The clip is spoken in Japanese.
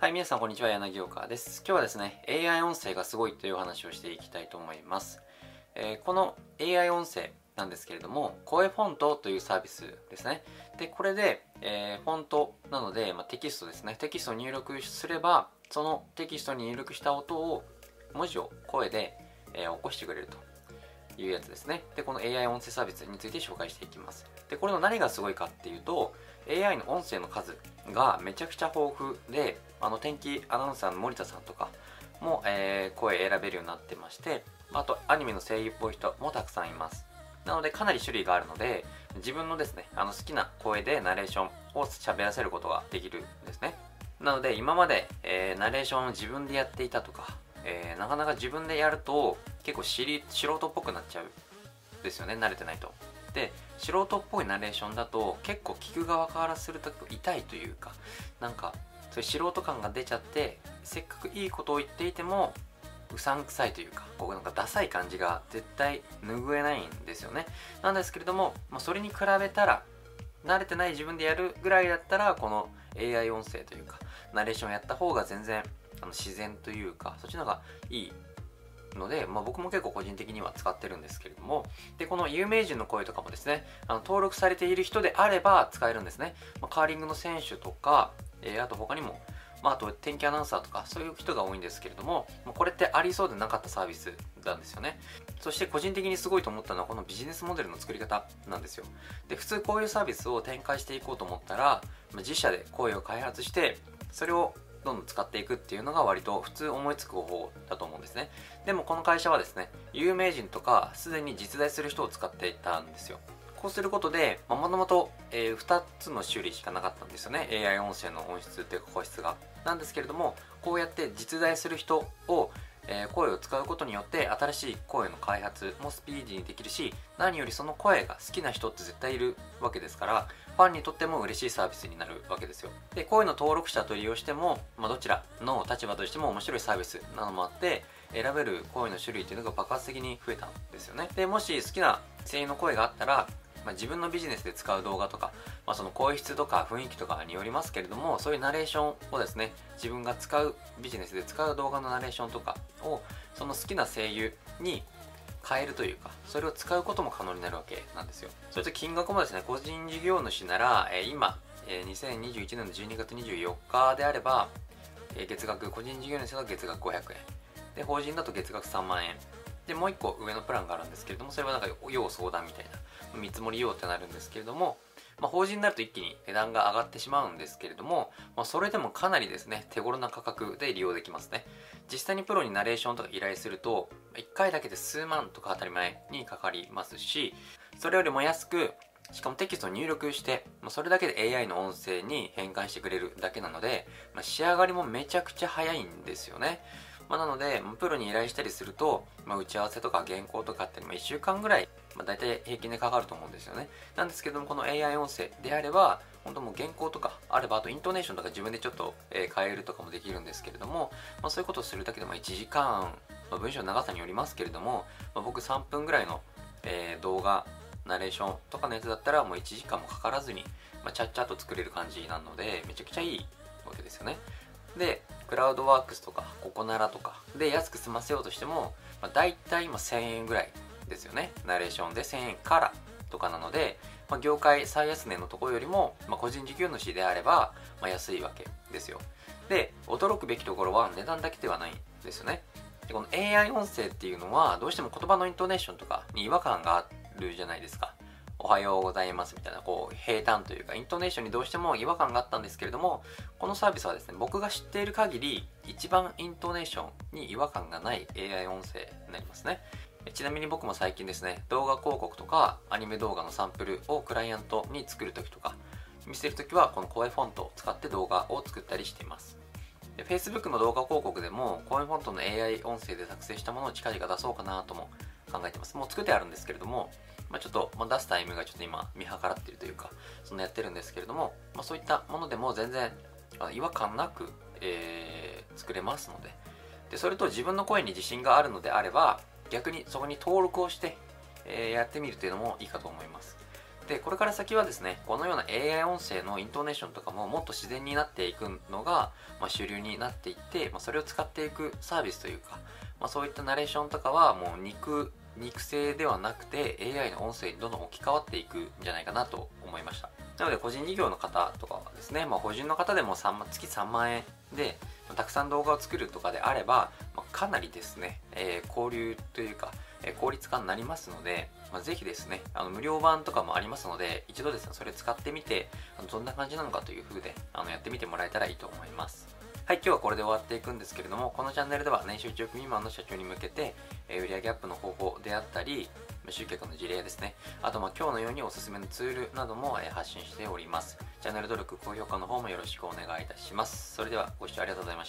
はい、皆さんこんにちは、柳岡です。今日はですね、AI 音声がすごいというお話をしていきたいと思います。えー、この AI 音声なんですけれども、声フォントというサービスですね。で、これで、えー、フォントなので、まあ、テキストですね。テキストを入力すれば、そのテキストに入力した音を、文字を声で、えー、起こしてくれるというやつですね。で、この AI 音声サービスについて紹介していきます。で、これの何がすごいかっていうと、AI の音声の数がめちゃくちゃ豊富で、あの天気アナウンサーの森田さんとかも、えー、声選べるようになってましてあとアニメの声優っぽい人もたくさんいますなのでかなり種類があるので自分のですねあの好きな声でナレーションを喋らせることができるんですねなので今まで、えー、ナレーションを自分でやっていたとか、えー、なかなか自分でやると結構知り素人っぽくなっちゃう。ですよね慣れてないと。で素人っぽいナレーションだと結構聞く側からすると痛いというかなんかそういう素人感が出ちゃってせっかくいいことを言っていてもうさんくさいというかこうなんかダサい感じが絶対拭えないんですよね。なんですけれども、まあ、それに比べたら慣れてない自分でやるぐらいだったらこの AI 音声というかナレーションやった方が全然あの自然というかそっちの方がいいので、まあ、僕も結構個人的には使ってるんですけれども。でこの有名人の声とかもですねあの登録されている人であれば使えるんですね、まあ、カーリングの選手とかえー、あと他にも、まあ、あと天気アナウンサーとかそういう人が多いんですけれどもこれってありそうでなかったサービスなんですよね。そして個人的にすごいと思ったのはこのビジネスモデルの作り方なんですよ。で普通こういうサービスを展開していこうと思ったら自社で声を開発してそれをどんどん使っていくっていうのが割と普通思いつく方法だと思うんですねでもこの会社はですね有名人とかすでに実在する人を使っていたんですよこうすることで、もともと2つの種類しかなかったんですよね。AI 音声の音質というか個室が。なんですけれども、こうやって実在する人を、えー、声を使うことによって新しい声の開発もスピーディーにできるし、何よりその声が好きな人って絶対いるわけですから、ファンにとっても嬉しいサービスになるわけですよ。で、声の登録者と利用しても、まあ、どちらの立場としても面白いサービスなのもあって、選べる声の種類っていうのが爆発的に増えたんですよね。で、もし好きな声優の声があったら、まあ、自分のビジネスで使う動画とか、まあ、その声質とか雰囲気とかによりますけれどもそういうナレーションをですね自分が使うビジネスで使う動画のナレーションとかをその好きな声優に変えるというかそれを使うことも可能になるわけなんですよ。それと金額もですね個人事業主なら、えー、今、えー、2021年の12月24日であれば、えー、月額個人事業主の月額500円。で法人だと月額3万円でもう一個上のプランがあるんですけれどもそれはなんか要相談みたいな見積もり用ってなるんですけれども、まあ、法人になると一気に値段が上がってしまうんですけれども、まあ、それでもかなりですね手頃な価格で利用できますね実際にプロにナレーションとか依頼すると1回だけで数万とか当たり前にかかりますしそれよりも安くしかもテキストを入力して、まあ、それだけで AI の音声に変換してくれるだけなので、まあ、仕上がりもめちゃくちゃ早いんですよね。まあ、なので、プロに依頼したりすると、まあ、打ち合わせとか原稿とかって、まあ、1週間ぐらい、まあ、大体平均でかかると思うんですよね。なんですけども、この AI 音声であれば、本当もう原稿とかあれば、あとイントネーションとか自分でちょっと、えー、変えるとかもできるんですけれども、まあ、そういうことをするだけでも1時間、まあ、文章の長さによりますけれども、まあ、僕3分ぐらいの、えー、動画、ナレーションとかのやつだったらもう1時間もかからずに、まあ、ちゃっちゃっと作れる感じなので、めちゃくちゃいいわけですよね。で、クラウドワークスとかココナラとかで安く済ませようとしても、まあ、大体今1000円ぐらいですよね。ナレーションで1000円からとかなので、まあ、業界最安値のところよりも、まあ、個人事業主であれば、まあ、安いわけですよ。で驚くべきところは値段だけではないんですよね。でこの AI 音声っていうのはどうしても言葉のイントネーションとかに違和感があるじゃないですか。おはようございますみたいな、こう、平坦というか、イントネーションにどうしても違和感があったんですけれども、このサービスはですね、僕が知っている限り、一番イントネーションに違和感がない AI 音声になりますね。ちなみに僕も最近ですね、動画広告とかアニメ動画のサンプルをクライアントに作るときとか、見せるときはこの声フォントを使って動画を作ったりしています。で Facebook の動画広告でも声フォントの AI 音声で作成したものを近々出そうかなとも考えてます。もう作ってあるんですけれども、まあ、ちょっと、ま、出すタイミングがちょっと今見計らっているというか、そんなやってるんですけれども、まあ、そういったものでも全然違和感なく、えー、作れますのでで、それと自分の声に自信があるのであれば、逆にそこに登録をして、えー、やってみるというのもいいかと思います。でこれから先はですねこのような AI 音声のイントネーションとかももっと自然になっていくのが、まあ、主流になっていって、まあ、それを使っていくサービスというか、まあ、そういったナレーションとかはもう肉肉声ではなくて AI の音声にどんどん置き換わっていくんじゃないかなと思いましたなので個人事業の方とかはですね、まあ、個人の方でも3月3万円でたくさん動画を作るとかであれば、まあ、かなりですね、えー、交流というか、えー、効率化になりますので、まあ、ぜひですね、あの無料版とかもありますので、一度ですね、それ使ってみて、あのどんな感じなのかという風で、あのやってみてもらえたらいいと思います。はい、今日はこれで終わっていくんですけれども、このチャンネルでは年収1億未満の社長に向けて、えー、売上アップの方法であったり、無集客の事例ですね。あと、ま、今日のようにおすすめのツールなども、え、発信しております。チャンネル登録、高評価の方もよろしくお願いいたします。それでは、ご視聴ありがとうございました。